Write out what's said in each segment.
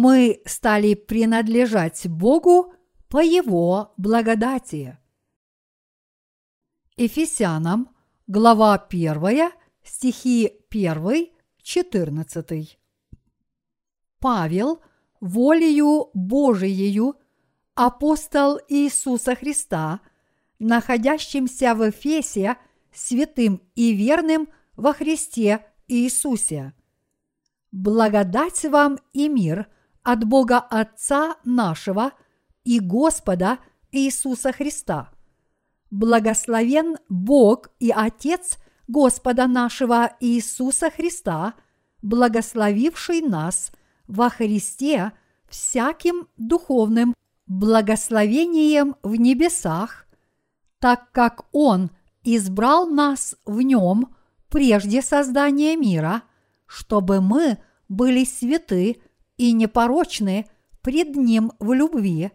мы стали принадлежать Богу по Его благодати. Ефесянам, глава 1, стихи 1, 14. Павел, волею Божиею, апостол Иисуса Христа, находящимся в Эфесе, святым и верным во Христе Иисусе. Благодать вам и мир от Бога Отца нашего и Господа Иисуса Христа. Благословен Бог и Отец Господа нашего Иисуса Христа, благословивший нас во Христе всяким духовным благословением в небесах, так как Он избрал нас в Нем прежде создания мира, чтобы мы были святы и непорочны пред Ним в любви,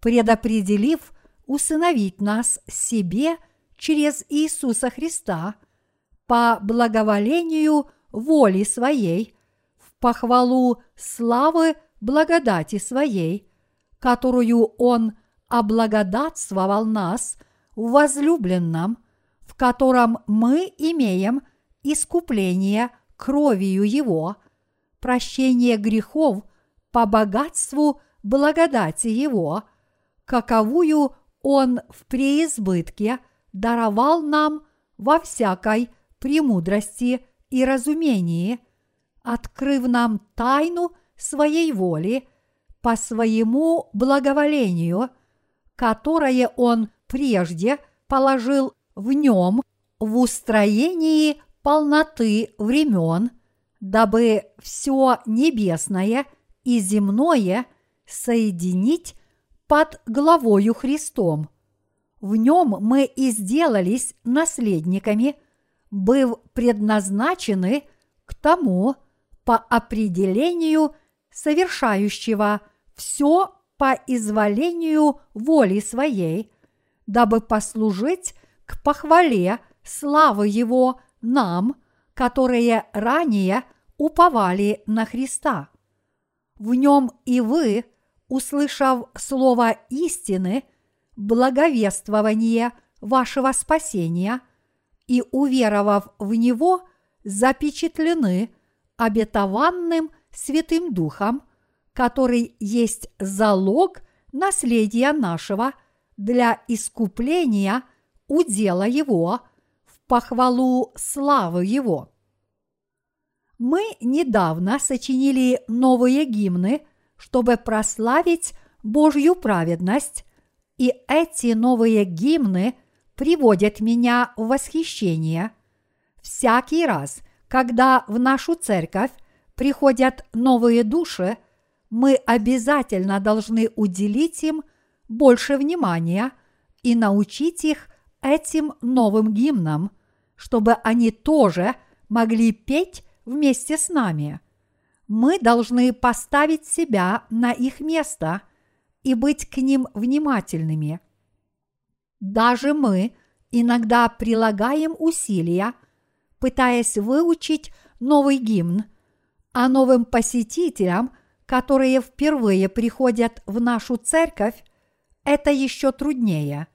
предопределив усыновить нас себе через Иисуса Христа по благоволению воли Своей, в похвалу славы благодати Своей – которую Он облагодатствовал нас в возлюбленном, в котором мы имеем искупление кровью Его, прощение грехов по богатству благодати Его, каковую Он в преизбытке даровал нам во всякой премудрости и разумении, открыв нам тайну своей воли – по своему благоволению, которое он прежде положил в нем в устроении полноты времен, дабы все небесное и земное соединить под главою Христом. В нем мы и сделались наследниками, быв предназначены к тому по определению совершающего – все по изволению воли своей, дабы послужить к похвале славы Его нам, которые ранее уповали на Христа. В нем и вы, услышав слово истины, благовествование вашего спасения и уверовав в него, запечатлены обетованным Святым Духом – который есть залог наследия нашего для искупления удела Его в похвалу славы Его. Мы недавно сочинили новые гимны, чтобы прославить Божью праведность, и эти новые гимны приводят меня в восхищение. Всякий раз, когда в нашу церковь приходят новые души – мы обязательно должны уделить им больше внимания и научить их этим новым гимнам, чтобы они тоже могли петь вместе с нами. Мы должны поставить себя на их место и быть к ним внимательными. Даже мы иногда прилагаем усилия, пытаясь выучить новый гимн, а новым посетителям – которые впервые приходят в нашу церковь, это еще труднее.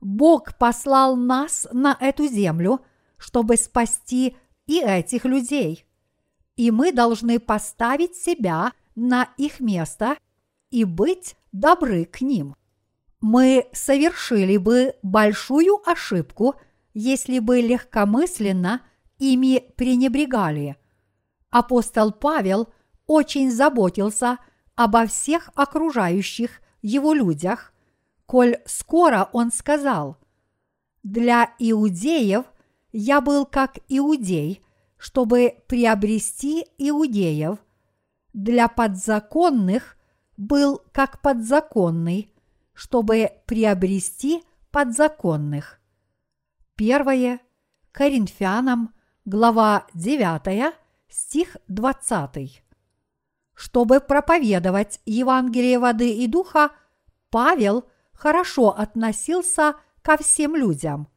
Бог послал нас на эту землю, чтобы спасти и этих людей. И мы должны поставить себя на их место и быть добры к ним. Мы совершили бы большую ошибку, если бы легкомысленно ими пренебрегали. Апостол Павел – очень заботился обо всех окружающих его людях, коль скоро он сказал, «Для иудеев я был как иудей, чтобы приобрести иудеев, для подзаконных был как подзаконный, чтобы приобрести подзаконных». Первое Коринфянам, глава 9, стих 20 чтобы проповедовать Евангелие воды и духа, Павел хорошо относился ко всем людям.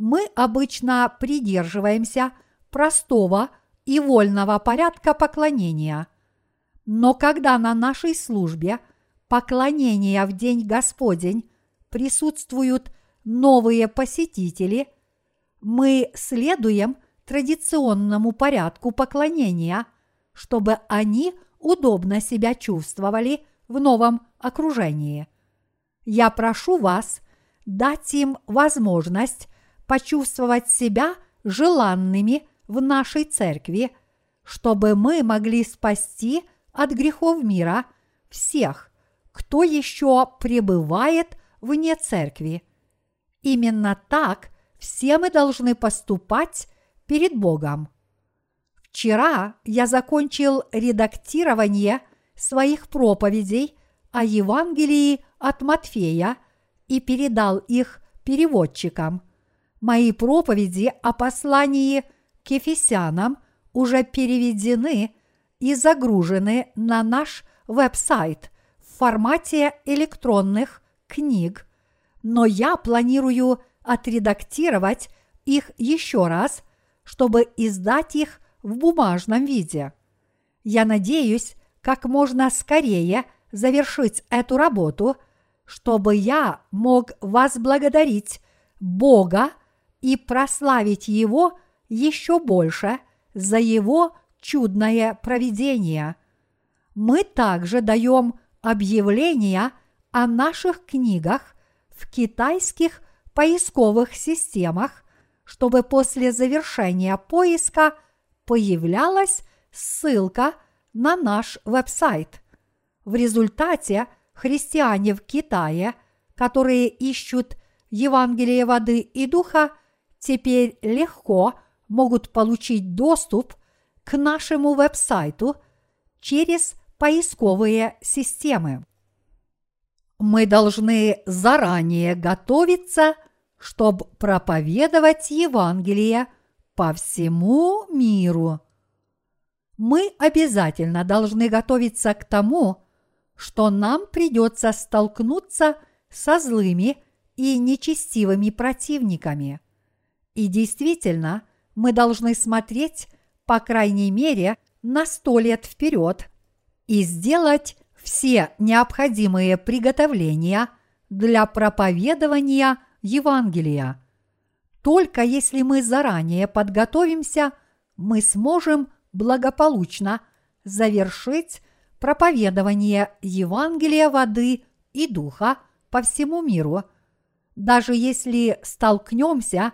Мы обычно придерживаемся простого и вольного порядка поклонения. Но когда на нашей службе поклонения в День Господень присутствуют новые посетители, мы следуем традиционному порядку поклонения, чтобы они удобно себя чувствовали в новом окружении. Я прошу вас дать им возможность почувствовать себя желанными в нашей церкви, чтобы мы могли спасти от грехов мира всех, кто еще пребывает вне церкви. Именно так все мы должны поступать перед Богом. Вчера я закончил редактирование своих проповедей о Евангелии от Матфея и передал их переводчикам. Мои проповеди о послании к Ефесянам уже переведены и загружены на наш веб-сайт в формате электронных книг, но я планирую отредактировать их еще раз, чтобы издать их в бумажном виде. Я надеюсь, как можно скорее завершить эту работу, чтобы я мог возблагодарить Бога и прославить Его еще больше за Его чудное провидение. Мы также даем объявления о наших книгах в китайских поисковых системах, чтобы после завершения поиска появлялась ссылка на наш веб-сайт. В результате христиане в Китае, которые ищут Евангелие воды и духа, теперь легко могут получить доступ к нашему веб-сайту через поисковые системы. Мы должны заранее готовиться, чтобы проповедовать Евангелие по всему миру. Мы обязательно должны готовиться к тому, что нам придется столкнуться со злыми и нечестивыми противниками. И действительно, мы должны смотреть, по крайней мере, на сто лет вперед и сделать все необходимые приготовления для проповедования Евангелия. Только если мы заранее подготовимся, мы сможем благополучно завершить проповедование Евангелия воды и духа по всему миру, даже если столкнемся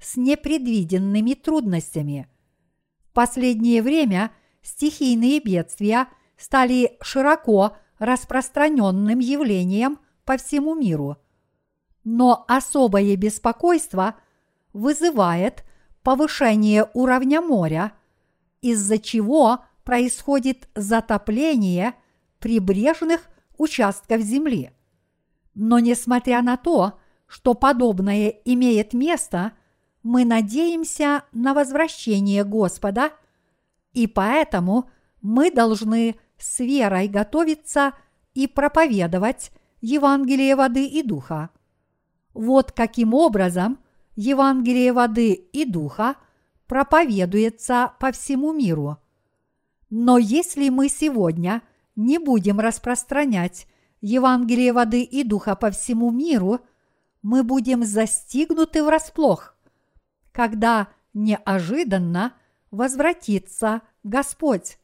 с непредвиденными трудностями. В последнее время стихийные бедствия стали широко распространенным явлением по всему миру. Но особое беспокойство вызывает повышение уровня моря, из-за чего происходит затопление прибрежных участков земли. Но несмотря на то, что подобное имеет место, мы надеемся на возвращение Господа, и поэтому мы должны с верой готовиться и проповедовать Евангелие воды и духа. Вот каким образом Евангелие воды и духа проповедуется по всему миру. Но если мы сегодня не будем распространять Евангелие воды и духа по всему миру, мы будем застигнуты врасплох, когда неожиданно возвратится Господь.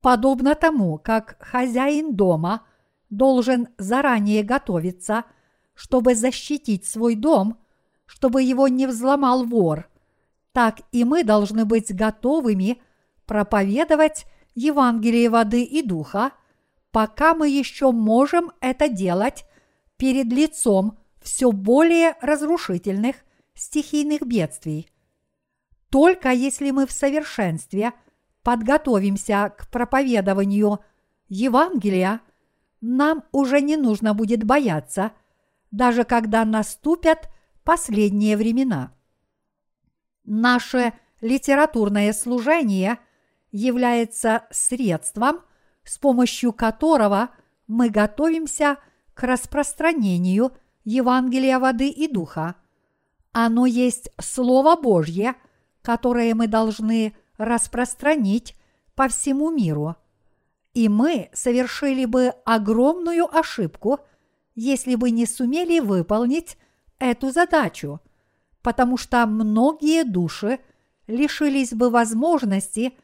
Подобно тому, как хозяин дома должен заранее готовиться, чтобы защитить свой дом, чтобы его не взломал вор, так и мы должны быть готовыми проповедовать Евангелие воды и духа, пока мы еще можем это делать перед лицом все более разрушительных стихийных бедствий. Только если мы в совершенстве – подготовимся к проповедованию Евангелия, нам уже не нужно будет бояться, даже когда наступят последние времена. Наше литературное служение является средством, с помощью которого мы готовимся к распространению Евангелия воды и духа. Оно есть Слово Божье, которое мы должны распространить по всему миру. И мы совершили бы огромную ошибку, если бы не сумели выполнить эту задачу, потому что многие души лишились бы возможности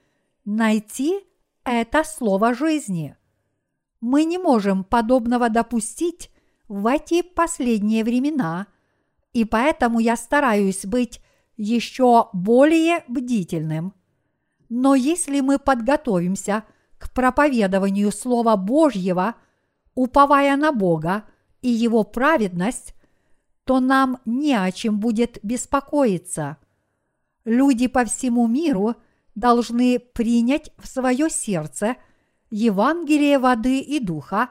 найти это слово жизни. Мы не можем подобного допустить в эти последние времена, и поэтому я стараюсь быть еще более бдительным. Но если мы подготовимся к проповедованию Слова Божьего, уповая на Бога и Его праведность, то нам не о чем будет беспокоиться. Люди по всему миру должны принять в свое сердце Евангелие воды и духа,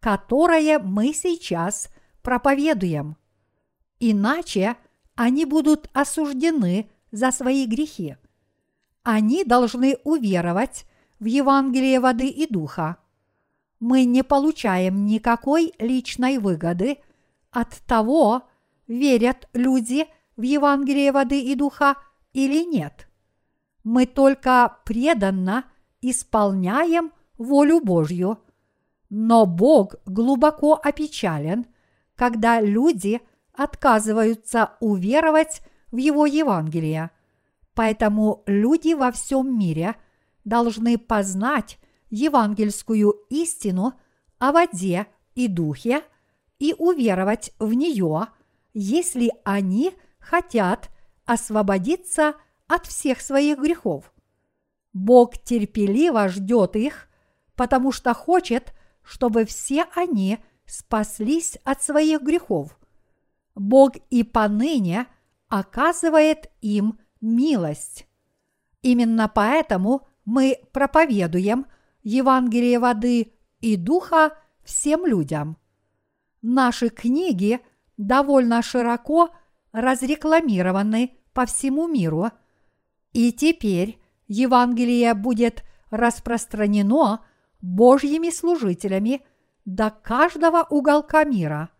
которое мы сейчас проповедуем. Иначе они будут осуждены за свои грехи. Они должны уверовать в Евангелие воды и духа. Мы не получаем никакой личной выгоды от того, верят люди в Евангелие воды и духа или нет. Мы только преданно исполняем волю Божью, но Бог глубоко опечален, когда люди отказываются уверовать в Его Евангелие. Поэтому люди во всем мире должны познать евангельскую истину о воде и духе и уверовать в нее, если они хотят освободиться от всех своих грехов. Бог терпеливо ждет их, потому что хочет, чтобы все они спаслись от своих грехов. Бог и поныне оказывает им милость. Именно поэтому мы проповедуем Евангелие воды и духа всем людям. Наши книги довольно широко разрекламированы по всему миру, и теперь Евангелие будет распространено Божьими служителями до каждого уголка мира.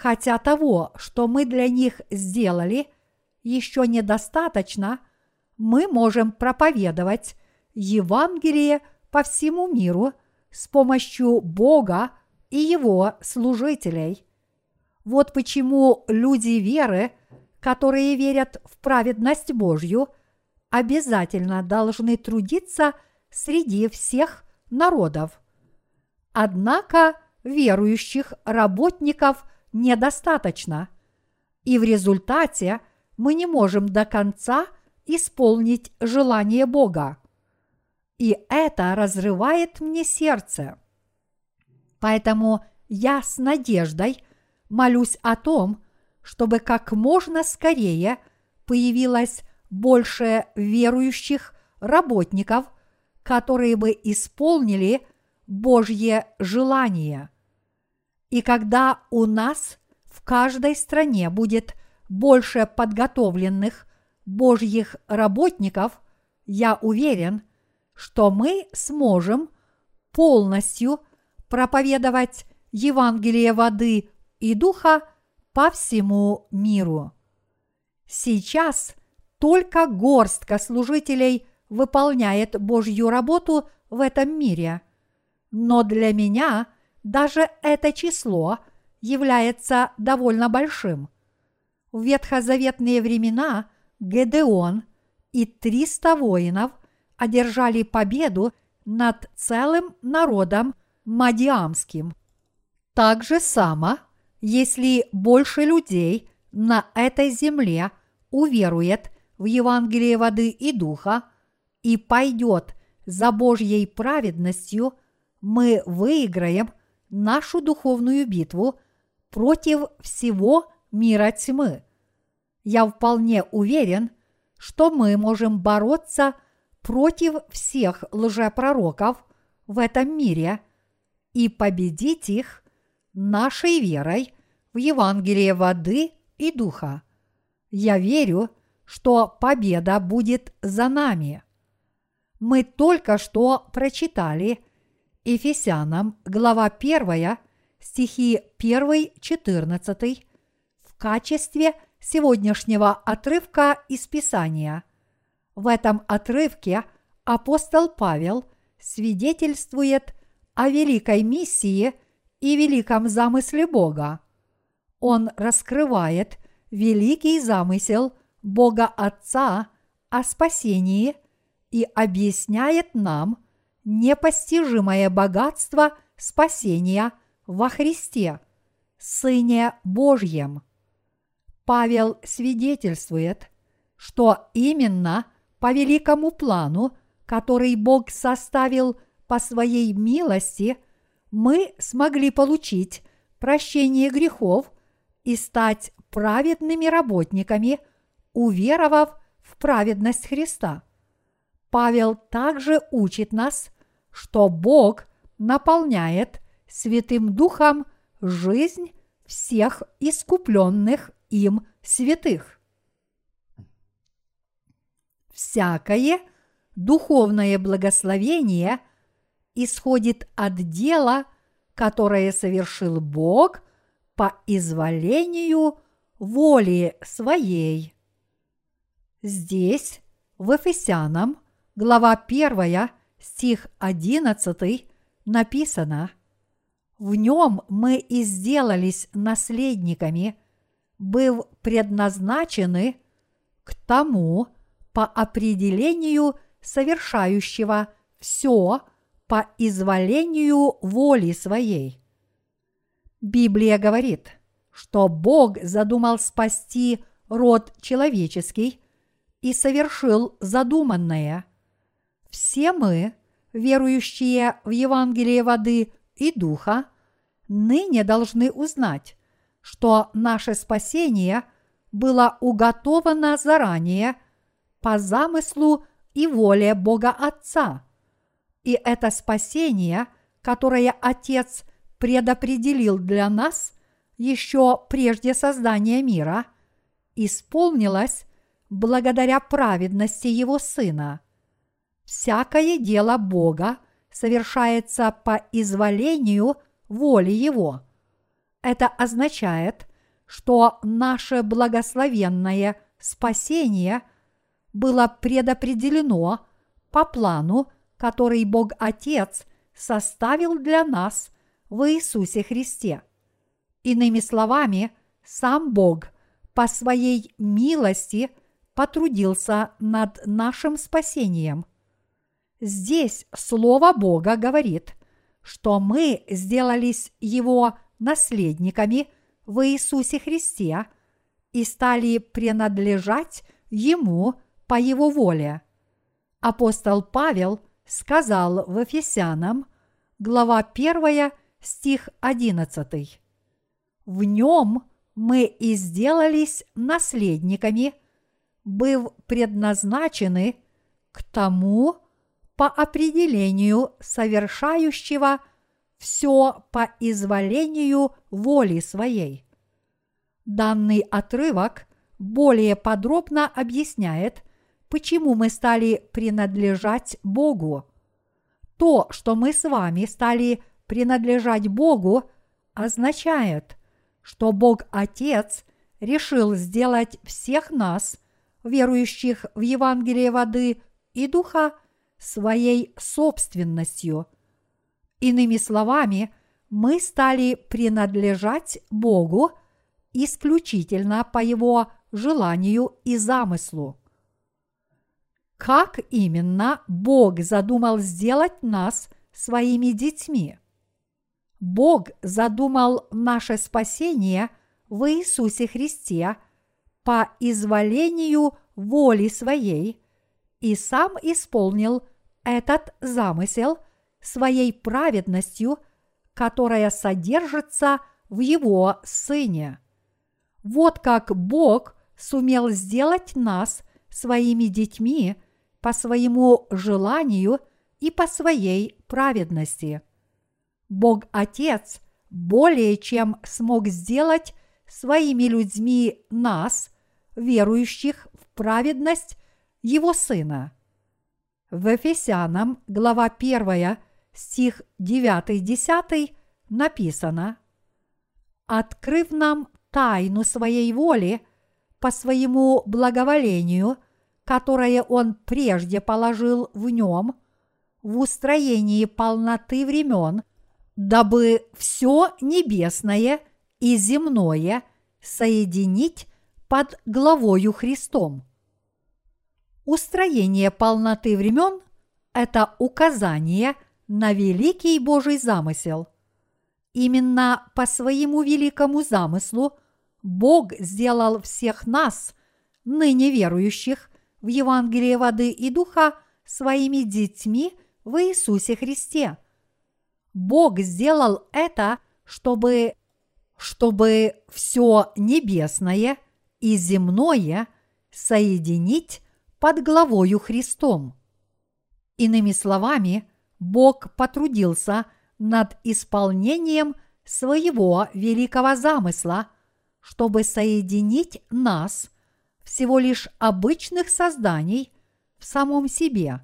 Хотя того, что мы для них сделали – еще недостаточно, мы можем проповедовать Евангелие по всему миру с помощью Бога и Его служителей. Вот почему люди веры, которые верят в праведность Божью, обязательно должны трудиться среди всех народов. Однако верующих работников недостаточно, и в результате – мы не можем до конца исполнить желание Бога. И это разрывает мне сердце. Поэтому я с надеждой молюсь о том, чтобы как можно скорее появилось больше верующих работников, которые бы исполнили Божье желание. И когда у нас в каждой стране будет больше подготовленных Божьих работников, я уверен, что мы сможем полностью проповедовать Евангелие воды и духа по всему миру. Сейчас только горстка служителей выполняет Божью работу в этом мире, но для меня даже это число является довольно большим – в ветхозаветные времена Гедеон и 300 воинов одержали победу над целым народом Мадиамским. Так же само, если больше людей на этой земле уверует в Евангелие воды и духа и пойдет за Божьей праведностью, мы выиграем нашу духовную битву против всего мира тьмы. Я вполне уверен, что мы можем бороться против всех лжепророков в этом мире и победить их нашей верой в Евангелие воды и духа. Я верю, что победа будет за нами. Мы только что прочитали Ефесянам, глава 1, стихи 1-14, качестве сегодняшнего отрывка из Писания. В этом отрывке апостол Павел свидетельствует о великой миссии и великом замысле Бога. Он раскрывает великий замысел Бога Отца о спасении и объясняет нам непостижимое богатство спасения во Христе, Сыне Божьем. Павел свидетельствует, что именно по великому плану, который Бог составил по своей милости, мы смогли получить прощение грехов и стать праведными работниками, уверовав в праведность Христа. Павел также учит нас, что Бог наполняет Святым Духом жизнь всех искупленных им святых. Всякое духовное благословение исходит от дела, которое совершил Бог по изволению воли своей. Здесь, в Ефесянам, глава 1, стих 11, написано «В нем мы и сделались наследниками, быв предназначены к тому, по определению совершающего все по изволению воли своей. Библия говорит, что Бог задумал спасти род человеческий и совершил задуманное. Все мы, верующие в Евангелие воды и духа, ныне должны узнать, что наше спасение было уготовано заранее по замыслу и воле Бога Отца. И это спасение, которое Отец предопределил для нас еще прежде создания мира, исполнилось благодаря праведности Его Сына. Всякое дело Бога совершается по изволению воли Его. Это означает, что наше благословенное спасение было предопределено по плану, который Бог Отец составил для нас в Иисусе Христе. Иными словами, сам Бог по своей милости потрудился над нашим спасением. Здесь Слово Бога говорит, что мы сделались Его наследниками в Иисусе Христе и стали принадлежать Ему по Его воле. Апостол Павел сказал в Ефесянам, глава 1, стих 11. В нем мы и сделались наследниками, быв предназначены к тому по определению совершающего все по изволению воли своей. Данный отрывок более подробно объясняет, почему мы стали принадлежать Богу. То, что мы с вами стали принадлежать Богу, означает, что Бог Отец решил сделать всех нас, верующих в Евангелие воды и духа, своей собственностью. Иными словами, мы стали принадлежать Богу исключительно по Его желанию и замыслу. Как именно Бог задумал сделать нас своими детьми? Бог задумал наше спасение в Иисусе Христе по изволению воли своей и сам исполнил этот замысел своей праведностью, которая содержится в Его Сыне. Вот как Бог сумел сделать нас своими детьми по своему желанию и по своей праведности. Бог Отец более чем смог сделать своими людьми нас, верующих в праведность Его Сына. В Ефесянам, глава 1, стих 9-10 написано «Открыв нам тайну своей воли по своему благоволению, которое Он прежде положил в нем, в устроении полноты времен, дабы все небесное и земное соединить под главою Христом. Устроение полноты времен – это указание на великий Божий замысел. Именно по своему великому замыслу Бог сделал всех нас, ныне верующих в Евангелие воды и духа, своими детьми в Иисусе Христе. Бог сделал это, чтобы, чтобы все небесное и земное соединить под главою Христом. Иными словами, Бог потрудился над исполнением своего великого замысла, чтобы соединить нас, всего лишь обычных созданий, в самом себе.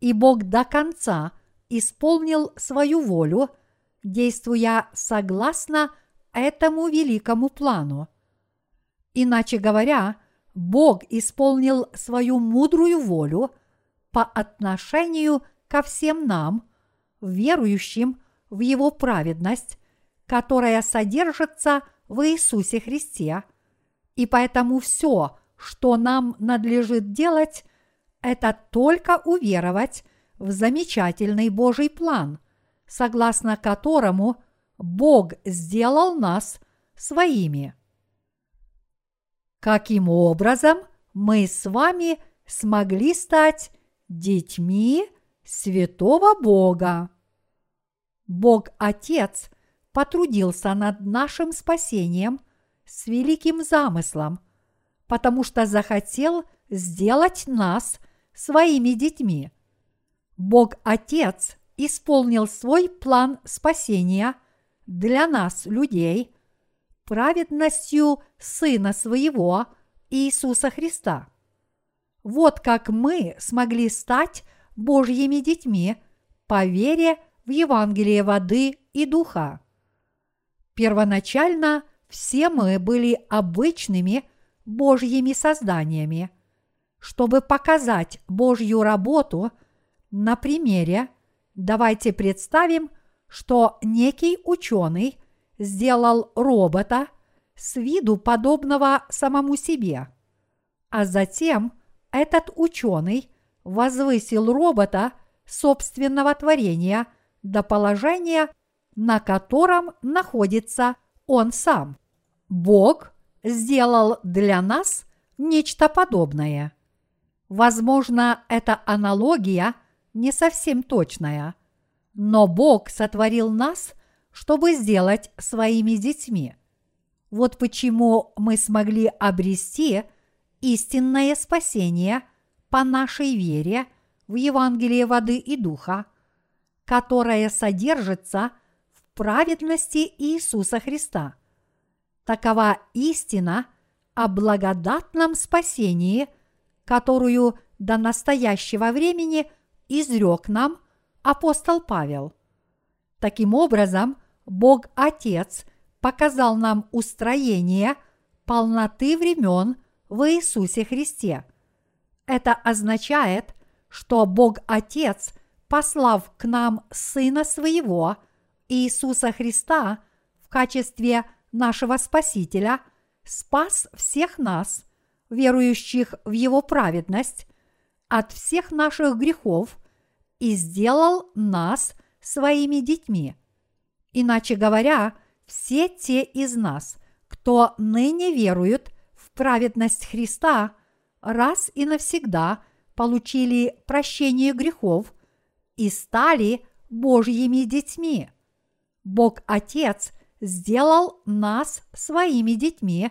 И Бог до конца исполнил свою волю, действуя согласно этому великому плану. Иначе говоря, Бог исполнил свою мудрую волю по отношению ко всем нам, верующим в Его праведность, которая содержится в Иисусе Христе, и поэтому все, что нам надлежит делать, это только уверовать в замечательный Божий план, согласно которому Бог сделал нас своими – каким образом мы с вами смогли стать детьми святого Бога. Бог Отец потрудился над нашим спасением с великим замыслом, потому что захотел сделать нас своими детьми. Бог Отец исполнил свой план спасения для нас, людей, праведностью Сына Своего Иисуса Христа. Вот как мы смогли стать Божьими детьми по вере в Евангелие воды и духа. Первоначально все мы были обычными Божьими созданиями. Чтобы показать Божью работу на примере, давайте представим, что некий ученый – сделал робота с виду подобного самому себе. А затем этот ученый возвысил робота собственного творения до положения, на котором находится он сам. Бог сделал для нас нечто подобное. Возможно, эта аналогия не совсем точная, но Бог сотворил нас – чтобы сделать своими детьми. Вот почему мы смогли обрести истинное спасение по нашей вере в Евангелие воды и духа, которое содержится в праведности Иисуса Христа. Такова истина о благодатном спасении, которую до настоящего времени изрек нам апостол Павел. Таким образом, Бог Отец показал нам устроение полноты времен в Иисусе Христе. Это означает, что Бог Отец, послав к нам Сына Своего, Иисуса Христа, в качестве нашего Спасителя, спас всех нас, верующих в Его праведность, от всех наших грехов и сделал нас своими детьми – Иначе говоря, все те из нас, кто ныне веруют в праведность Христа, раз и навсегда получили прощение грехов и стали Божьими детьми. Бог Отец сделал нас своими детьми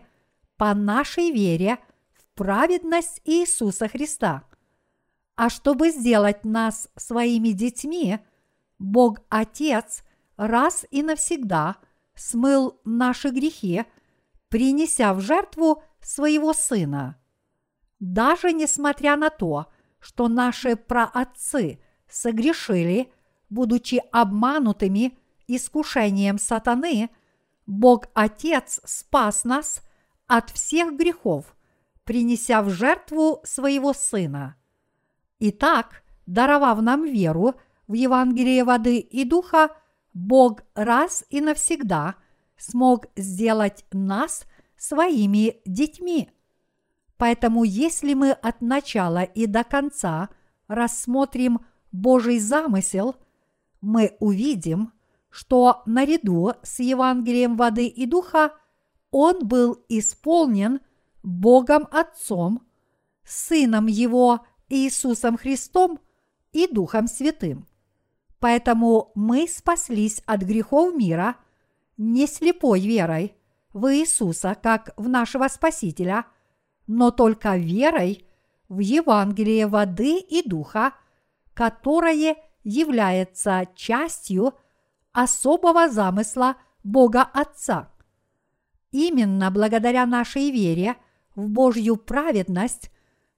по нашей вере в праведность Иисуса Христа. А чтобы сделать нас своими детьми, Бог Отец раз и навсегда смыл наши грехи, принеся в жертву своего Сына. Даже несмотря на то, что наши праотцы согрешили, будучи обманутыми искушением сатаны, Бог Отец спас нас от всех грехов, принеся в жертву своего Сына. Итак, даровав нам веру в Евангелие воды и духа, Бог раз и навсегда смог сделать нас своими детьми. Поэтому если мы от начала и до конца рассмотрим Божий замысел, мы увидим, что наряду с Евангелием воды и духа он был исполнен Богом Отцом, Сыном Его Иисусом Христом и Духом Святым. Поэтому мы спаслись от грехов мира не слепой верой в Иисуса, как в нашего Спасителя, но только верой в Евангелие воды и духа, которое является частью особого замысла Бога Отца. Именно благодаря нашей вере в Божью праведность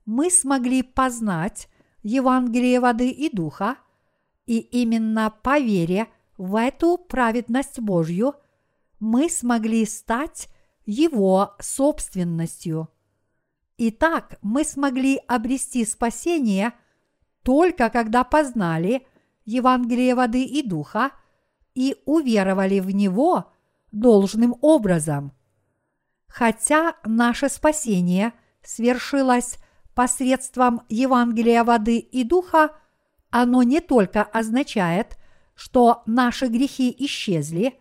мы смогли познать Евангелие воды и духа, и именно по вере в эту праведность Божью мы смогли стать Его собственностью. Итак, мы смогли обрести спасение только когда познали Евангелие воды и духа и уверовали в него должным образом. Хотя наше спасение свершилось посредством Евангелия воды и духа, оно не только означает, что наши грехи исчезли,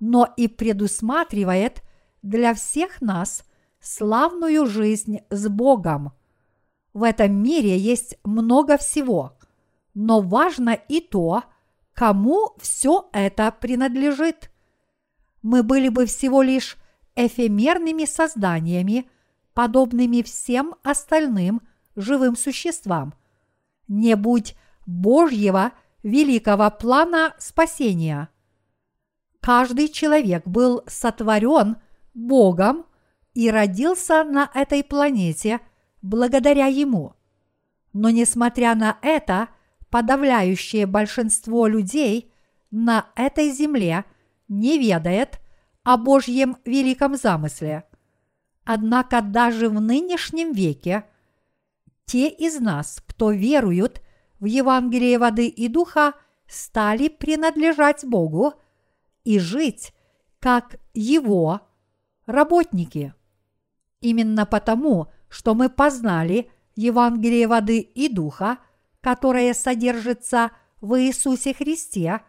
но и предусматривает для всех нас славную жизнь с Богом. В этом мире есть много всего, но важно и то, кому все это принадлежит. Мы были бы всего лишь эфемерными созданиями, подобными всем остальным живым существам. Не будь Божьего великого плана спасения. Каждый человек был сотворен Богом и родился на этой планете благодаря Ему. Но несмотря на это, подавляющее большинство людей на этой земле не ведает о Божьем великом замысле. Однако даже в нынешнем веке те из нас, кто веруют в Евангелие воды и духа, стали принадлежать Богу и жить как Его работники. Именно потому, что мы познали Евангелие воды и духа, которое содержится в Иисусе Христе,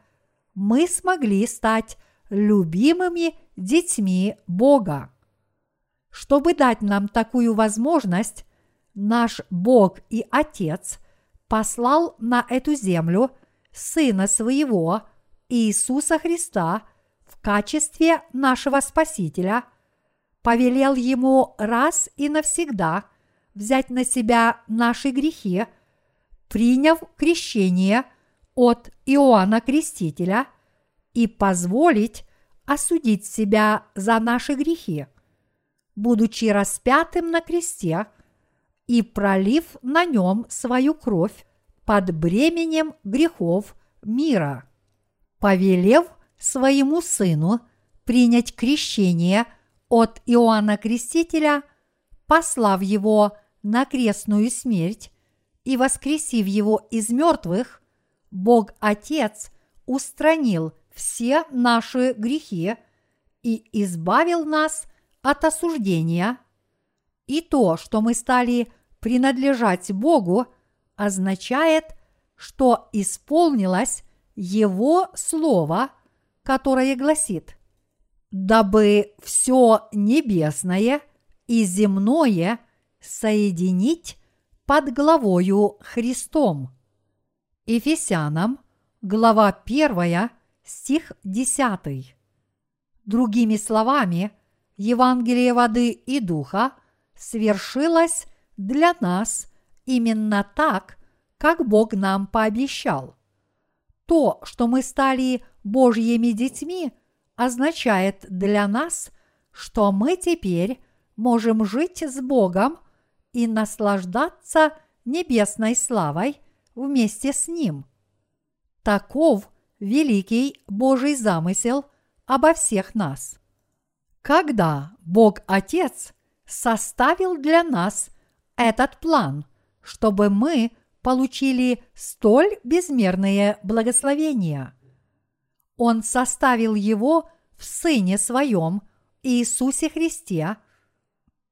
мы смогли стать любимыми детьми Бога. Чтобы дать нам такую возможность, наш Бог и Отец послал на эту землю Сына Своего, Иисуса Христа, в качестве нашего Спасителя, повелел Ему раз и навсегда взять на себя наши грехи, приняв крещение от Иоанна Крестителя и позволить осудить себя за наши грехи, будучи распятым на кресте и пролив на нем свою кровь под бременем грехов мира, повелев своему сыну принять крещение от Иоанна Крестителя, послав его на крестную смерть и воскресив его из мертвых, Бог Отец устранил все наши грехи и избавил нас от осуждения. И то, что мы стали принадлежать Богу, означает, что исполнилось Его Слово, которое гласит, «Дабы все небесное и земное соединить под главою Христом». Ефесянам, глава 1, стих 10. Другими словами, Евангелие воды и духа свершилось для нас именно так, как Бог нам пообещал. То, что мы стали Божьими детьми, означает для нас, что мы теперь можем жить с Богом и наслаждаться небесной славой вместе с Ним. Таков великий Божий замысел обо всех нас. Когда Бог Отец составил для нас этот план, чтобы мы получили столь безмерные благословения. Он составил его в Сыне Своем, Иисусе Христе,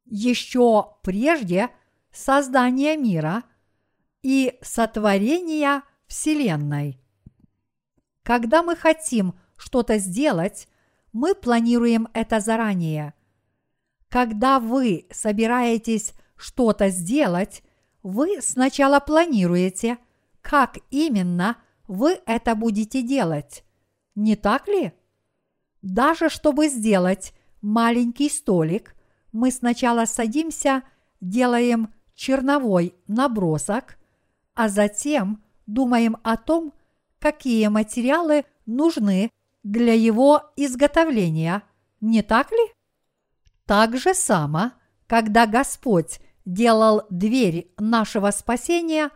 еще прежде создания мира и сотворения Вселенной. Когда мы хотим что-то сделать, мы планируем это заранее. Когда вы собираетесь что-то сделать, вы сначала планируете, как именно вы это будете делать. Не так ли? Даже чтобы сделать маленький столик, мы сначала садимся, делаем черновой набросок, а затем думаем о том, какие материалы нужны для его изготовления, не так ли? Так же само, когда Господь делал дверь нашего спасения,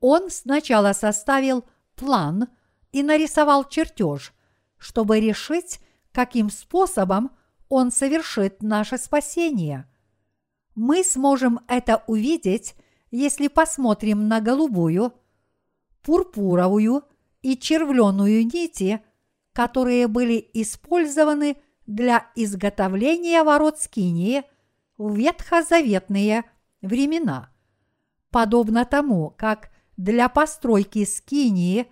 Он сначала составил план и нарисовал чертеж, чтобы решить, каким способом Он совершит наше спасение. Мы сможем это увидеть, если посмотрим на голубую, пурпуровую и червленую нити, которые были использованы для изготовления ворот Скинии в ветхозаветные времена, подобно тому, как для постройки Скинии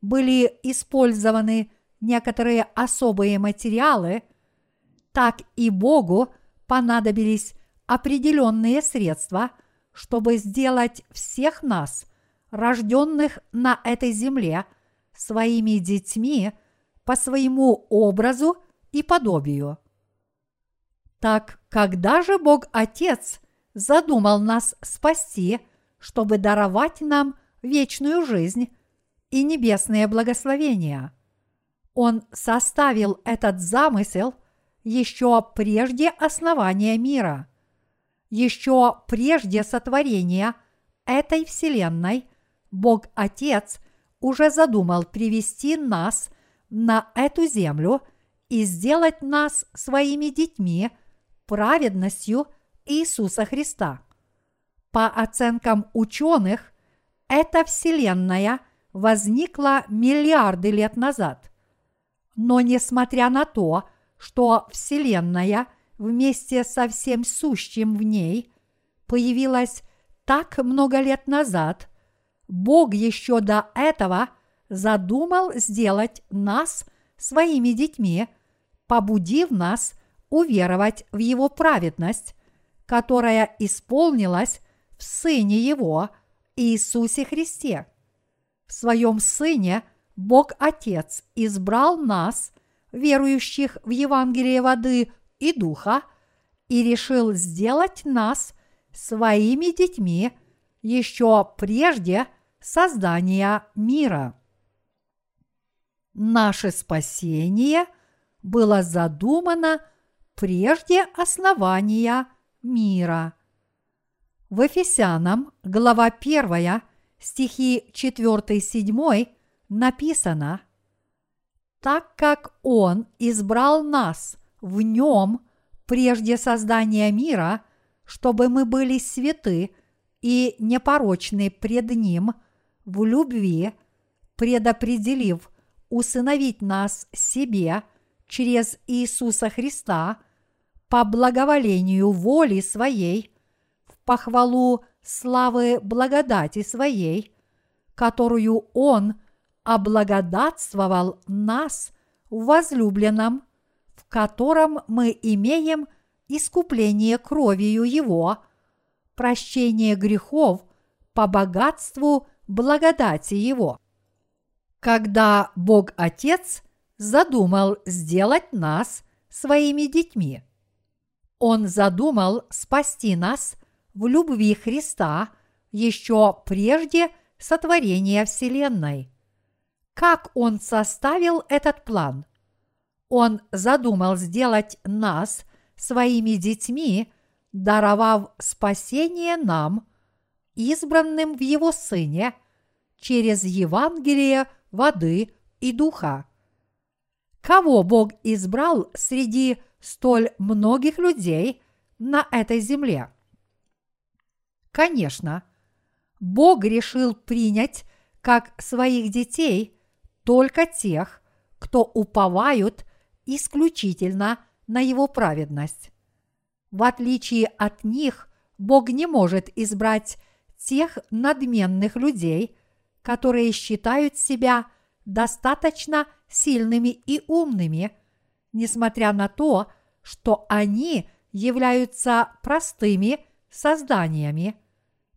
были использованы некоторые особые материалы, так и Богу понадобились определенные средства, чтобы сделать всех нас, рожденных на этой земле, своими детьми по своему образу и подобию. Так когда же Бог Отец задумал нас спасти, чтобы даровать нам вечную жизнь и небесные благословения? Он составил этот замысел еще прежде основания мира, еще прежде сотворения этой Вселенной Бог Отец уже задумал привести нас на эту землю и сделать нас своими детьми праведностью Иисуса Христа. По оценкам ученых, эта Вселенная возникла миллиарды лет назад. Но несмотря на то, что Вселенная вместе со всем сущим в ней появилась так много лет назад, Бог еще до этого задумал сделать нас своими детьми, побудив нас уверовать в Его праведность, которая исполнилась в Сыне Его, Иисусе Христе. В Своем Сыне Бог Отец избрал нас, верующих в Евангелие воды и духа, и решил сделать нас своими детьми еще прежде создания мира. Наше спасение было задумано прежде основания мира. В Ефесянам, глава 1, стихи 4-7 написано «Так как Он избрал нас в Нем прежде создания мира, чтобы мы были святы и непорочны пред Ним в любви, предопределив усыновить нас себе через Иисуса Христа по благоволению воли Своей, в похвалу славы благодати Своей, которую Он облагодатствовал нас в возлюбленном, в котором мы имеем искупление кровью Его – прощение грехов по богатству благодати Его. Когда Бог Отец задумал сделать нас своими детьми, Он задумал спасти нас в любви Христа еще прежде сотворения Вселенной. Как Он составил этот план? Он задумал сделать нас своими детьми – даровав спасение нам, избранным в Его Сыне, через Евангелие воды и духа. Кого Бог избрал среди столь многих людей на этой земле? Конечно, Бог решил принять как своих детей только тех, кто уповают исключительно на Его праведность. В отличие от них, Бог не может избрать тех надменных людей, которые считают себя достаточно сильными и умными, несмотря на то, что они являются простыми созданиями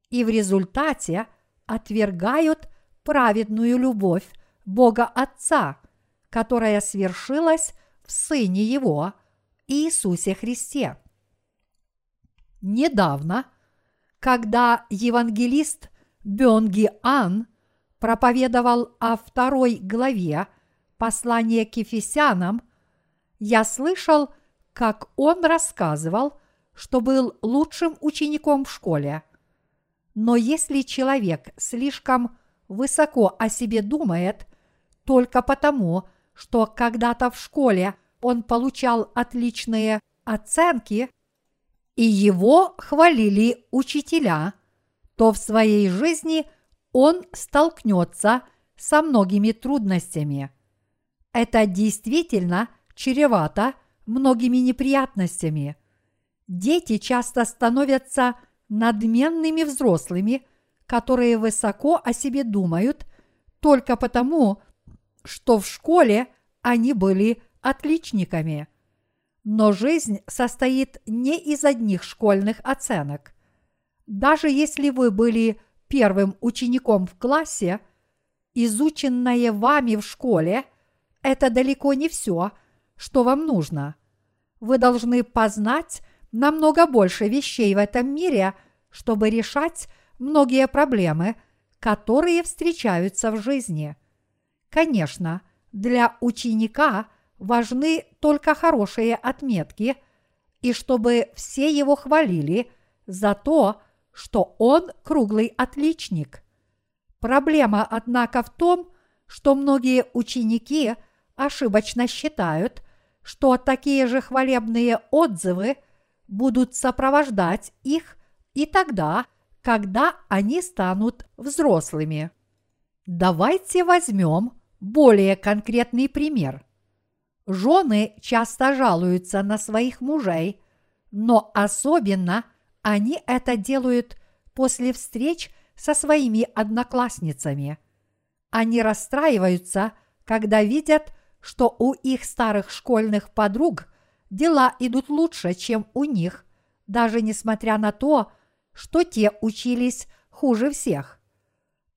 и в результате отвергают праведную любовь Бога Отца, которая свершилась в Сыне Его, Иисусе Христе. Недавно, когда евангелист Бёнги Ан проповедовал о второй главе послания к Ефесянам, я слышал, как он рассказывал, что был лучшим учеником в школе. Но если человек слишком высоко о себе думает только потому, что когда-то в школе он получал отличные оценки, и его хвалили учителя, то в своей жизни он столкнется со многими трудностями. Это действительно чревато многими неприятностями. Дети часто становятся надменными взрослыми, которые высоко о себе думают только потому, что в школе они были отличниками. Но жизнь состоит не из одних школьных оценок. Даже если вы были первым учеником в классе, изученное вами в школе – это далеко не все, что вам нужно. Вы должны познать намного больше вещей в этом мире, чтобы решать многие проблемы, которые встречаются в жизни. Конечно, для ученика важны только хорошие отметки, и чтобы все его хвалили за то, что он круглый отличник. Проблема, однако, в том, что многие ученики ошибочно считают, что такие же хвалебные отзывы будут сопровождать их и тогда, когда они станут взрослыми. Давайте возьмем более конкретный пример. Жены часто жалуются на своих мужей, но особенно они это делают после встреч со своими одноклассницами. Они расстраиваются, когда видят, что у их старых школьных подруг дела идут лучше, чем у них, даже несмотря на то, что те учились хуже всех.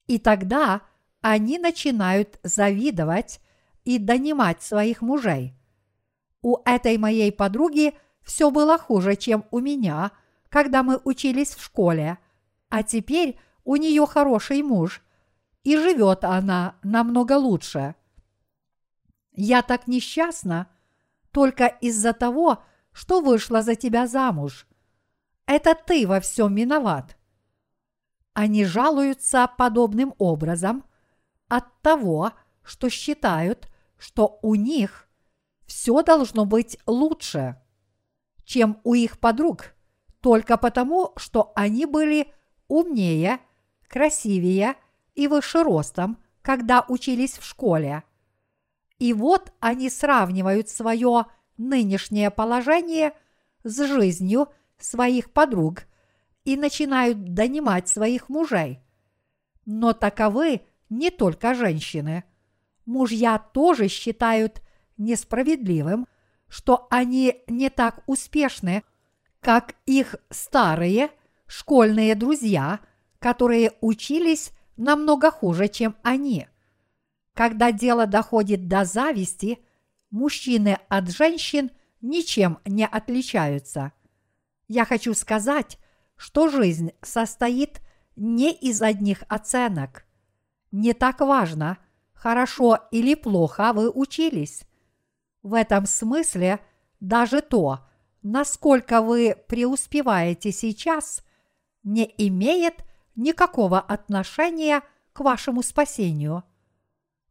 И тогда они начинают завидовать и донимать своих мужей. У этой моей подруги все было хуже, чем у меня, когда мы учились в школе, а теперь у нее хороший муж, и живет она намного лучше. Я так несчастна только из-за того, что вышла за тебя замуж. Это ты во всем виноват. Они жалуются подобным образом от того, что считают, что у них все должно быть лучше, чем у их подруг, только потому, что они были умнее, красивее и выше ростом, когда учились в школе – и вот они сравнивают свое нынешнее положение с жизнью своих подруг и начинают донимать своих мужей. Но таковы не только женщины. Мужья тоже считают несправедливым, что они не так успешны, как их старые школьные друзья, которые учились намного хуже, чем они – когда дело доходит до зависти, мужчины от женщин ничем не отличаются. Я хочу сказать, что жизнь состоит не из одних оценок. Не так важно, хорошо или плохо вы учились. В этом смысле даже то, насколько вы преуспеваете сейчас, не имеет никакого отношения к вашему спасению –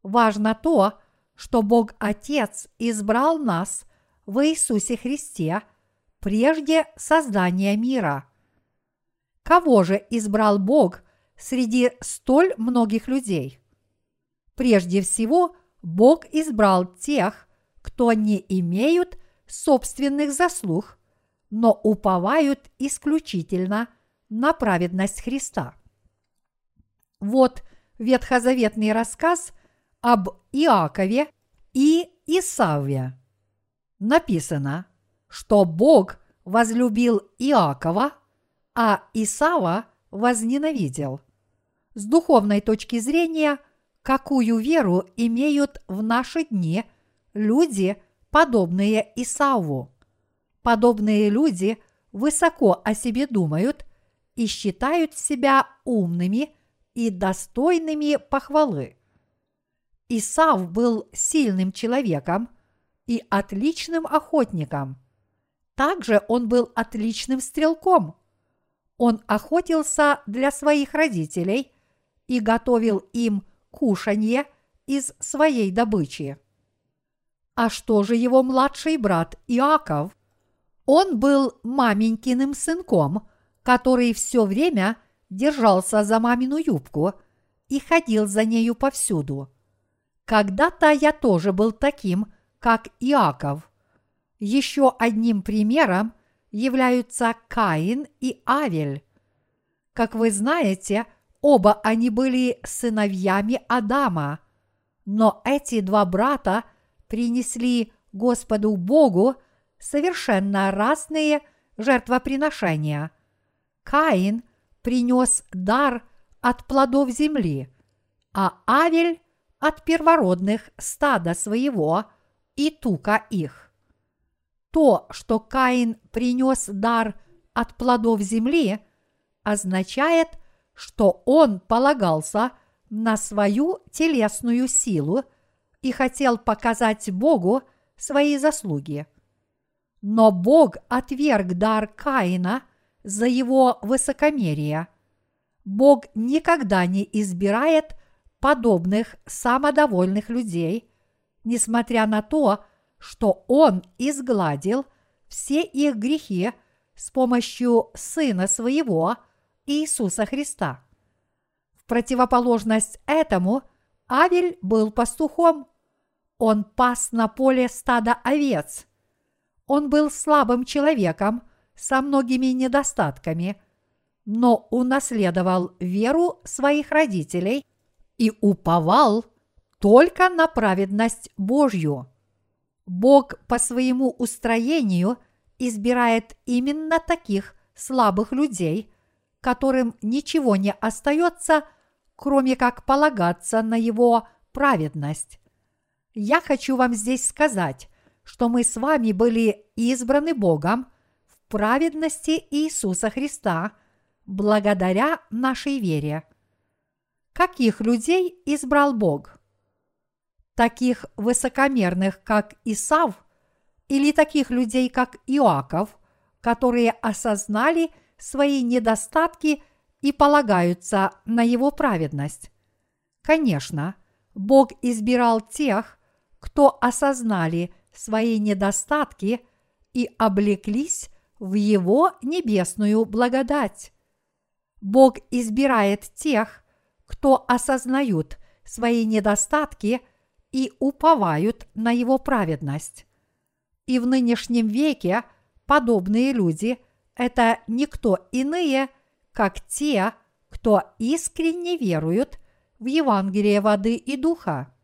Важно то, что Бог Отец избрал нас в Иисусе Христе прежде создания мира. Кого же избрал Бог среди столь многих людей? Прежде всего, Бог избрал тех, кто не имеют собственных заслуг, но уповают исключительно на праведность Христа. Вот ветхозаветный рассказ об Иакове и Исаве. Написано, что Бог возлюбил Иакова, а Исава возненавидел. С духовной точки зрения, какую веру имеют в наши дни люди, подобные Исаву? Подобные люди высоко о себе думают и считают себя умными и достойными похвалы. Исав был сильным человеком и отличным охотником. Также он был отличным стрелком. Он охотился для своих родителей и готовил им кушанье из своей добычи. А что же его младший брат Иаков? Он был маменькиным сынком, который все время держался за мамину юбку и ходил за нею повсюду. Когда-то я тоже был таким, как Иаков. Еще одним примером являются Каин и Авель. Как вы знаете, оба они были сыновьями Адама, но эти два брата принесли Господу Богу совершенно разные жертвоприношения. Каин принес дар от плодов земли, а Авель от первородных стада своего и тука их. То, что Каин принес дар от плодов земли, означает, что он полагался на свою телесную силу и хотел показать Богу свои заслуги. Но Бог отверг дар Каина за его высокомерие. Бог никогда не избирает подобных самодовольных людей, несмотря на то, что Он изгладил все их грехи с помощью Сына Своего Иисуса Христа. В противоположность этому Авель был пастухом. Он пас на поле стада овец – он был слабым человеком со многими недостатками, но унаследовал веру своих родителей и уповал только на праведность Божью. Бог по своему устроению избирает именно таких слабых людей, которым ничего не остается, кроме как полагаться на его праведность. Я хочу вам здесь сказать, что мы с вами были избраны Богом в праведности Иисуса Христа благодаря нашей вере. Каких людей избрал Бог? Таких высокомерных, как Исав, или таких людей, как Иаков, которые осознали свои недостатки и полагаются на его праведность? Конечно, Бог избирал тех, кто осознали свои недостатки и облеклись в Его небесную благодать. Бог избирает тех, кто осознают свои недостатки и уповают на Его праведность. И в нынешнем веке подобные люди – это никто иные, как те, кто искренне веруют в Евангелие воды и духа.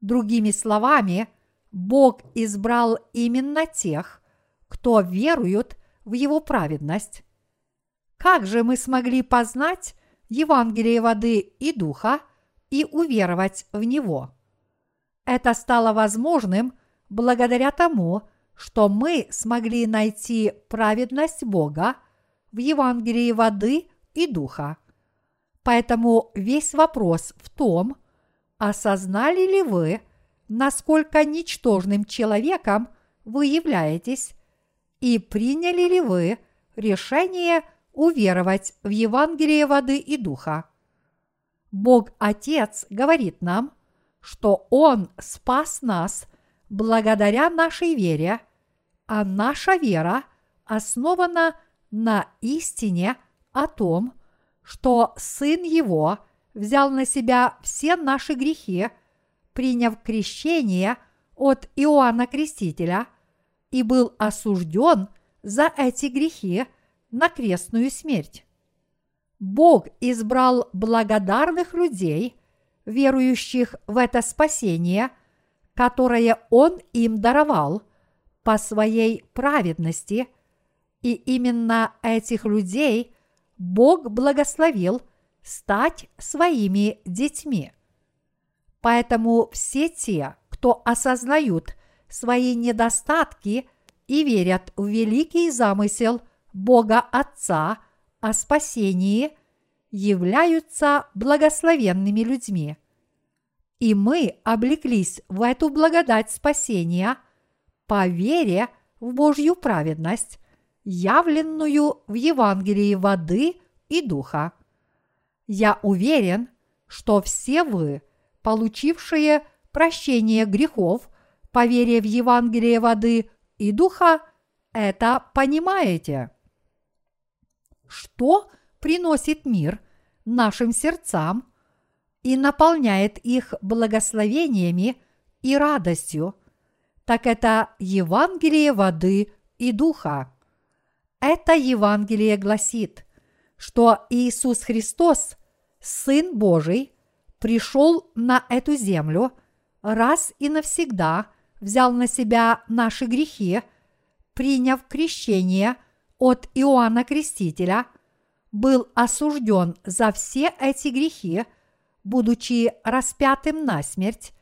Другими словами – Бог избрал именно тех, кто веруют в Его праведность. Как же мы смогли познать Евангелие воды и духа и уверовать в Него? Это стало возможным благодаря тому, что мы смогли найти праведность Бога в Евангелии воды и духа. Поэтому весь вопрос в том, осознали ли вы – насколько ничтожным человеком вы являетесь и приняли ли вы решение уверовать в Евангелие воды и духа. Бог Отец говорит нам, что Он спас нас благодаря нашей вере, а наша вера основана на истине о том, что Сын Его взял на себя все наши грехи, приняв крещение от Иоанна Крестителя и был осужден за эти грехи на крестную смерть. Бог избрал благодарных людей, верующих в это спасение, которое Он им даровал по своей праведности, и именно этих людей Бог благословил стать своими детьми. Поэтому все те, кто осознают свои недостатки и верят в великий замысел Бога Отца – о спасении являются благословенными людьми. И мы облеклись в эту благодать спасения по вере в Божью праведность, явленную в Евангелии воды и духа. Я уверен, что все вы, получившие прощение грехов по вере в Евангелие воды и духа, это понимаете что приносит мир нашим сердцам и наполняет их благословениями и радостью, так это Евангелие воды и духа. Это Евангелие гласит, что Иисус Христос, Сын Божий, пришел на эту землю, раз и навсегда взял на себя наши грехи, приняв крещение – от Иоанна Крестителя, был осужден за все эти грехи, будучи распятым на смерть,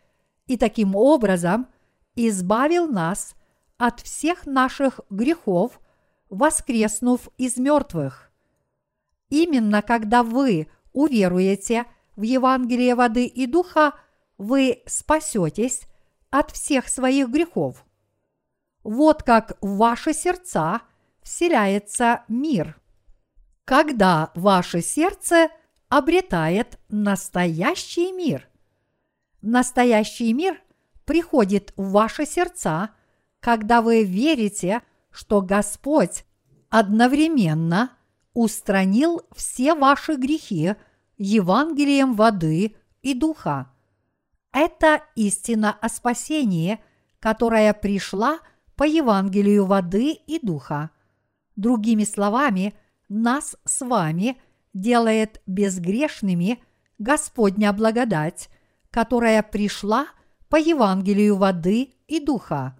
и таким образом избавил нас от всех наших грехов, воскреснув из мертвых. Именно когда вы уверуете в Евангелие воды и духа, вы спасетесь от всех своих грехов. Вот как ваши сердца – вселяется мир. Когда ваше сердце обретает настоящий мир. Настоящий мир приходит в ваши сердца, когда вы верите, что Господь одновременно устранил все ваши грехи Евангелием воды и духа. Это истина о спасении, которая пришла по Евангелию воды и духа. Другими словами, нас с вами делает безгрешными Господня благодать, которая пришла по Евангелию воды и духа.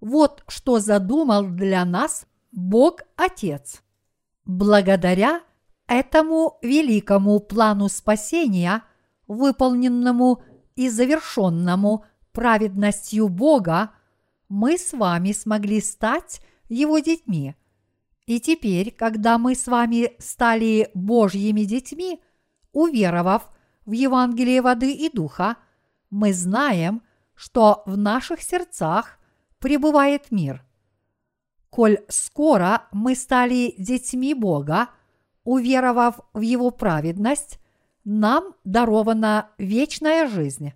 Вот что задумал для нас Бог Отец. Благодаря этому великому плану спасения, выполненному и завершенному праведностью Бога, мы с вами смогли стать Его детьми – и теперь, когда мы с вами стали Божьими детьми, уверовав в Евангелие воды и духа, мы знаем, что в наших сердцах пребывает мир. Коль скоро мы стали детьми Бога, уверовав в Его праведность, нам дарована вечная жизнь.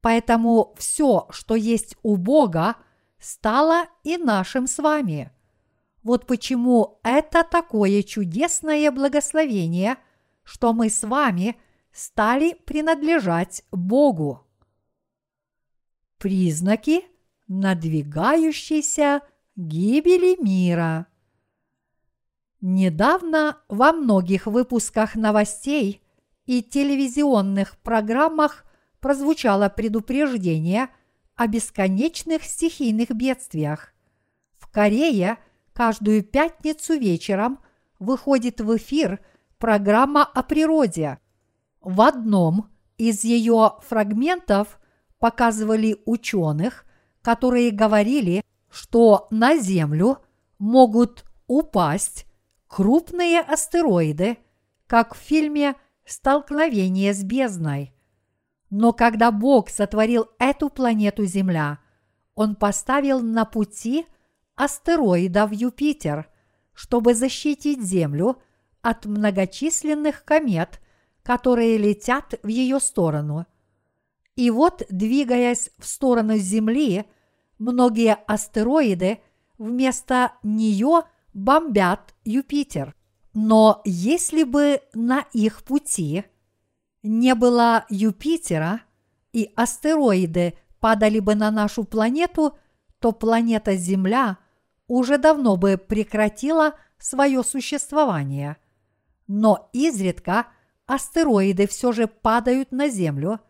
Поэтому все, что есть у Бога, стало и нашим с вами. Вот почему это такое чудесное благословение, что мы с вами стали принадлежать Богу. Признаки надвигающейся гибели мира. Недавно во многих выпусках новостей и телевизионных программах прозвучало предупреждение о бесконечных стихийных бедствиях. В Корее – каждую пятницу вечером выходит в эфир программа о природе. В одном из ее фрагментов показывали ученых, которые говорили, что на Землю могут упасть крупные астероиды, как в фильме «Столкновение с бездной». Но когда Бог сотворил эту планету Земля, Он поставил на пути астероидов Юпитер, чтобы защитить Землю от многочисленных комет, которые летят в ее сторону. И вот, двигаясь в сторону Земли, многие астероиды вместо нее бомбят Юпитер. Но если бы на их пути не было Юпитера и астероиды падали бы на нашу планету, то планета Земля уже давно бы прекратила свое существование. Но изредка астероиды все же падают на Землю,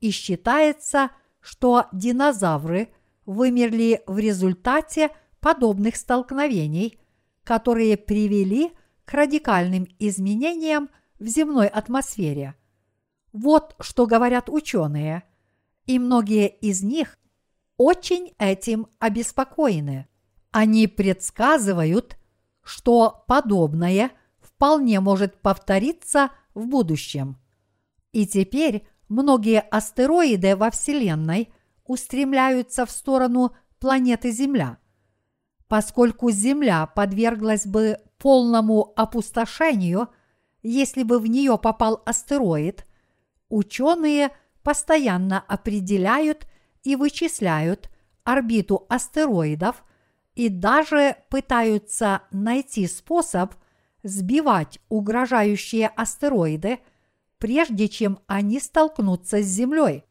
и считается, что динозавры вымерли в результате подобных столкновений, которые привели к радикальным изменениям в земной атмосфере. Вот что говорят ученые, и многие из них очень этим обеспокоены. Они предсказывают, что подобное вполне может повториться в будущем. И теперь многие астероиды во Вселенной устремляются в сторону планеты Земля. Поскольку Земля подверглась бы полному опустошению, если бы в нее попал астероид, ученые постоянно определяют и вычисляют орбиту астероидов и даже пытаются найти способ сбивать угрожающие астероиды, прежде чем они столкнутся с Землей.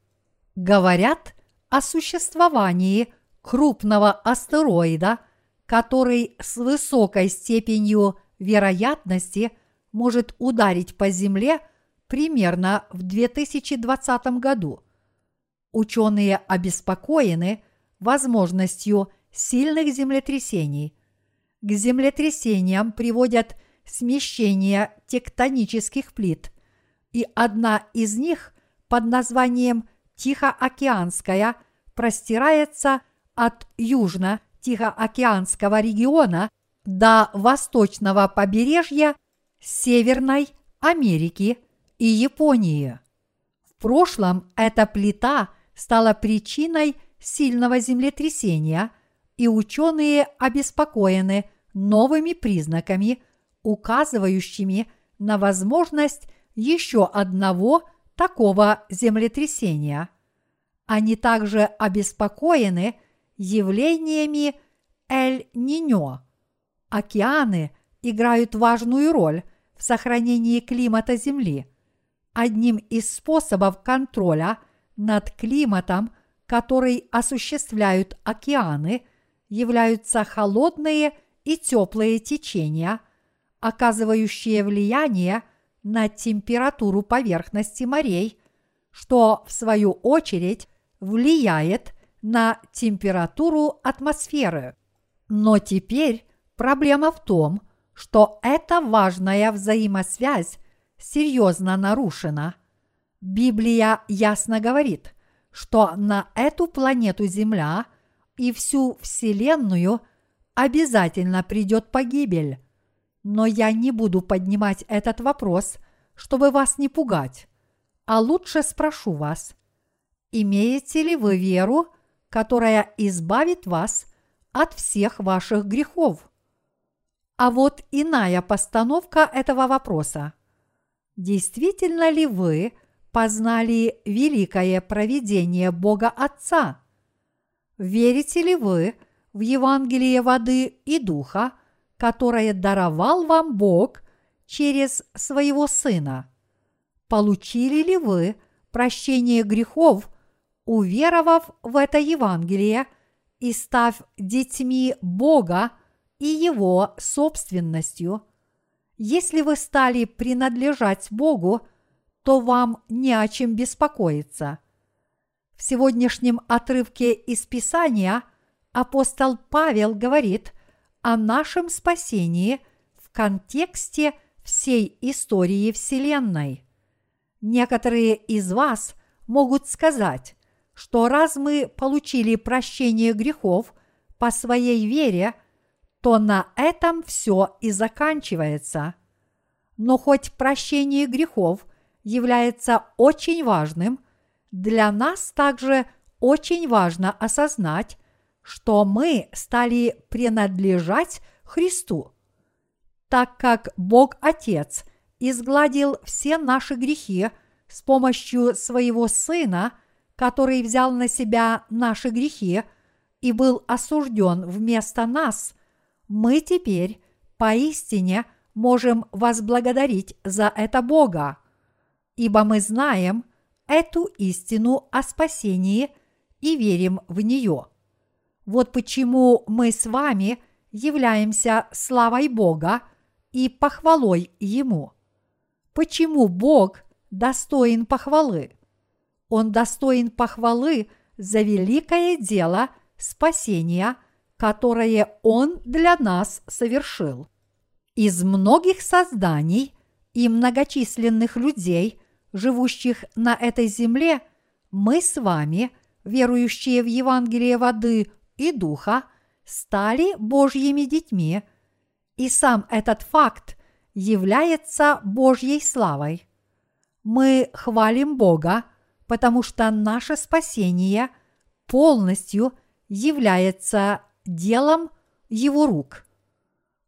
Говорят о существовании крупного астероида – который с высокой степенью вероятности может ударить по Земле примерно в 2020 году. Ученые обеспокоены возможностью сильных землетрясений. К землетрясениям приводят смещение тектонических плит, и одна из них под названием Тихоокеанская простирается от южно- Тихоокеанского региона до восточного побережья Северной Америки и Японии. В прошлом эта плита стала причиной сильного землетрясения, и ученые обеспокоены новыми признаками, указывающими на возможность еще одного такого землетрясения. Они также обеспокоены – явлениями Эль-Ниньо. Океаны играют важную роль в сохранении климата Земли. Одним из способов контроля над климатом, который осуществляют океаны, являются холодные и теплые течения, оказывающие влияние на температуру поверхности морей, что в свою очередь влияет на температуру атмосферы. Но теперь проблема в том, что эта важная взаимосвязь серьезно нарушена. Библия ясно говорит, что на эту планету Земля и всю Вселенную обязательно придет погибель. Но я не буду поднимать этот вопрос, чтобы вас не пугать, а лучше спрошу вас, имеете ли вы веру, которая избавит вас от всех ваших грехов. А вот иная постановка этого вопроса. Действительно ли вы познали великое провидение Бога Отца? Верите ли вы в Евангелие воды и духа, которое даровал вам Бог через своего Сына? Получили ли вы прощение грехов – уверовав в это Евангелие и став детьми Бога и Его собственностью, если вы стали принадлежать Богу, то вам не о чем беспокоиться. В сегодняшнем отрывке из Писания апостол Павел говорит о нашем спасении в контексте всей истории Вселенной. Некоторые из вас могут сказать, что раз мы получили прощение грехов по своей вере, то на этом все и заканчивается. Но хоть прощение грехов является очень важным, для нас также очень важно осознать, что мы стали принадлежать Христу. Так как Бог Отец изгладил все наши грехи с помощью своего Сына – который взял на себя наши грехи и был осужден вместо нас, мы теперь поистине можем возблагодарить за это Бога, ибо мы знаем эту истину о спасении и верим в нее. Вот почему мы с вами являемся славой Бога и похвалой Ему. Почему Бог достоин похвалы? Он достоин похвалы за великое дело спасения, которое Он для нас совершил. Из многих созданий и многочисленных людей, живущих на этой земле, мы с вами, верующие в Евангелие воды и духа, стали Божьими детьми, и сам этот факт является Божьей славой. Мы хвалим Бога, потому что наше спасение полностью является делом Его рук.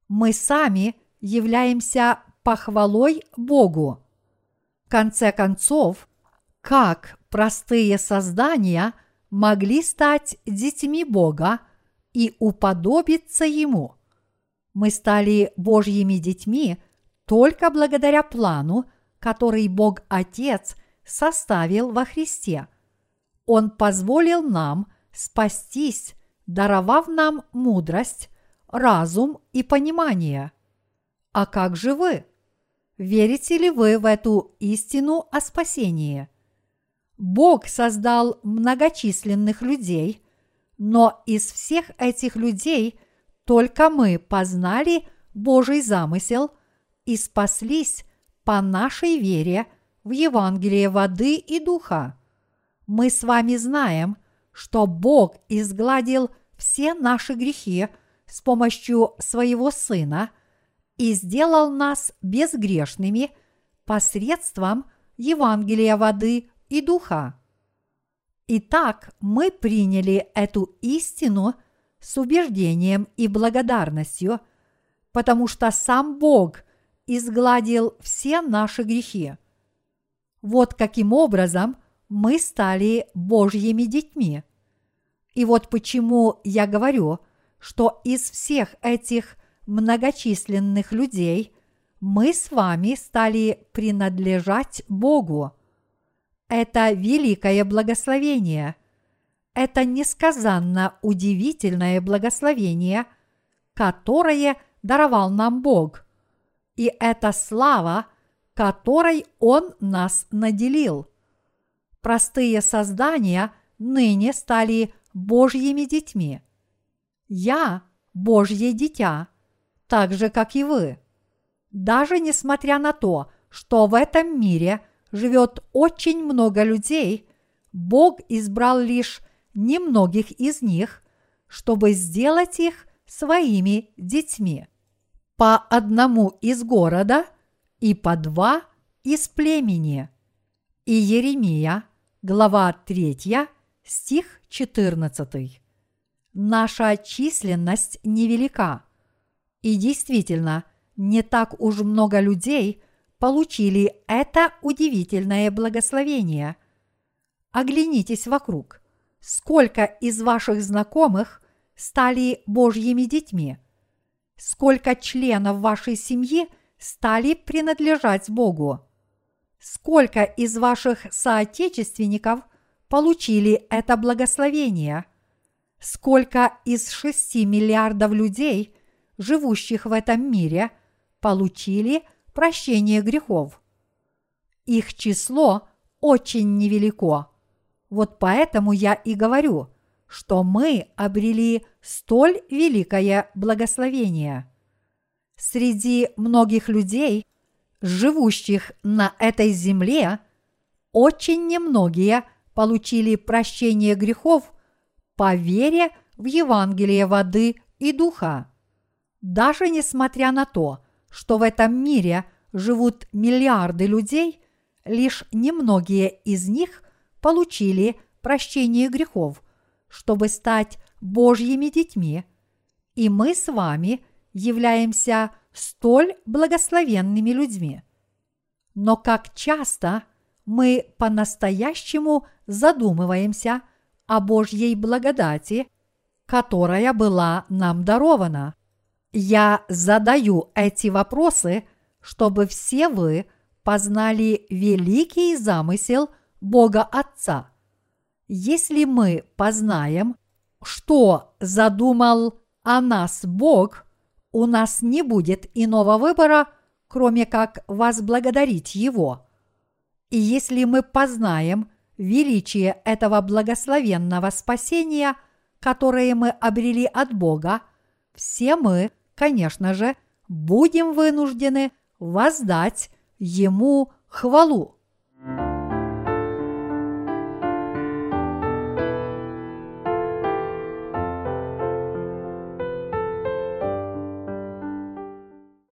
Мы сами являемся похвалой Богу. Конце концов, как простые создания могли стать детьми Бога и уподобиться Ему? Мы стали Божьими детьми только благодаря плану, который Бог Отец составил во Христе. Он позволил нам спастись, даровав нам мудрость, разум и понимание. А как же вы? Верите ли вы в эту истину о спасении? Бог создал многочисленных людей, но из всех этих людей только мы познали Божий замысел и спаслись по нашей вере в Евангелие воды и духа. Мы с вами знаем, что Бог изгладил все наши грехи с помощью своего Сына – и сделал нас безгрешными посредством Евангелия воды и духа. Итак, мы приняли эту истину с убеждением и благодарностью, потому что сам Бог изгладил все наши грехи. Вот каким образом мы стали Божьими детьми. И вот почему я говорю, что из всех этих многочисленных людей, мы с вами стали принадлежать Богу. Это великое благословение. Это несказанно удивительное благословение, которое даровал нам Бог. И это слава, которой Он нас наделил. Простые создания ныне стали Божьими детьми. Я – Божье дитя – так же, как и вы. Даже несмотря на то, что в этом мире живет очень много людей, Бог избрал лишь немногих из них, чтобы сделать их своими детьми. По одному из города и по два из племени. И Еремия, глава 3, стих 14. Наша численность невелика – и действительно, не так уж много людей получили это удивительное благословение. Оглянитесь вокруг. Сколько из ваших знакомых стали Божьими детьми? Сколько членов вашей семьи стали принадлежать Богу? Сколько из ваших соотечественников получили это благословение? Сколько из шести миллиардов людей – живущих в этом мире, получили прощение грехов. Их число очень невелико. Вот поэтому я и говорю, что мы обрели столь великое благословение. Среди многих людей, живущих на этой земле, очень немногие получили прощение грехов по вере в Евангелие воды и духа. Даже несмотря на то, что в этом мире живут миллиарды людей, лишь немногие из них получили прощение грехов, чтобы стать Божьими детьми, и мы с вами являемся столь благословенными людьми. Но как часто мы по-настоящему задумываемся о Божьей благодати, которая была нам дарована – Я задаю эти вопросы, чтобы все вы познали великий замысел Бога Отца. Если мы познаем, что задумал о нас Бог, у нас не будет иного выбора, кроме как возблагодарить Его. И если мы познаем величие этого благословенного спасения, которое мы обрели от Бога, все мы, конечно же, будем вынуждены воздать ему хвалу. thank you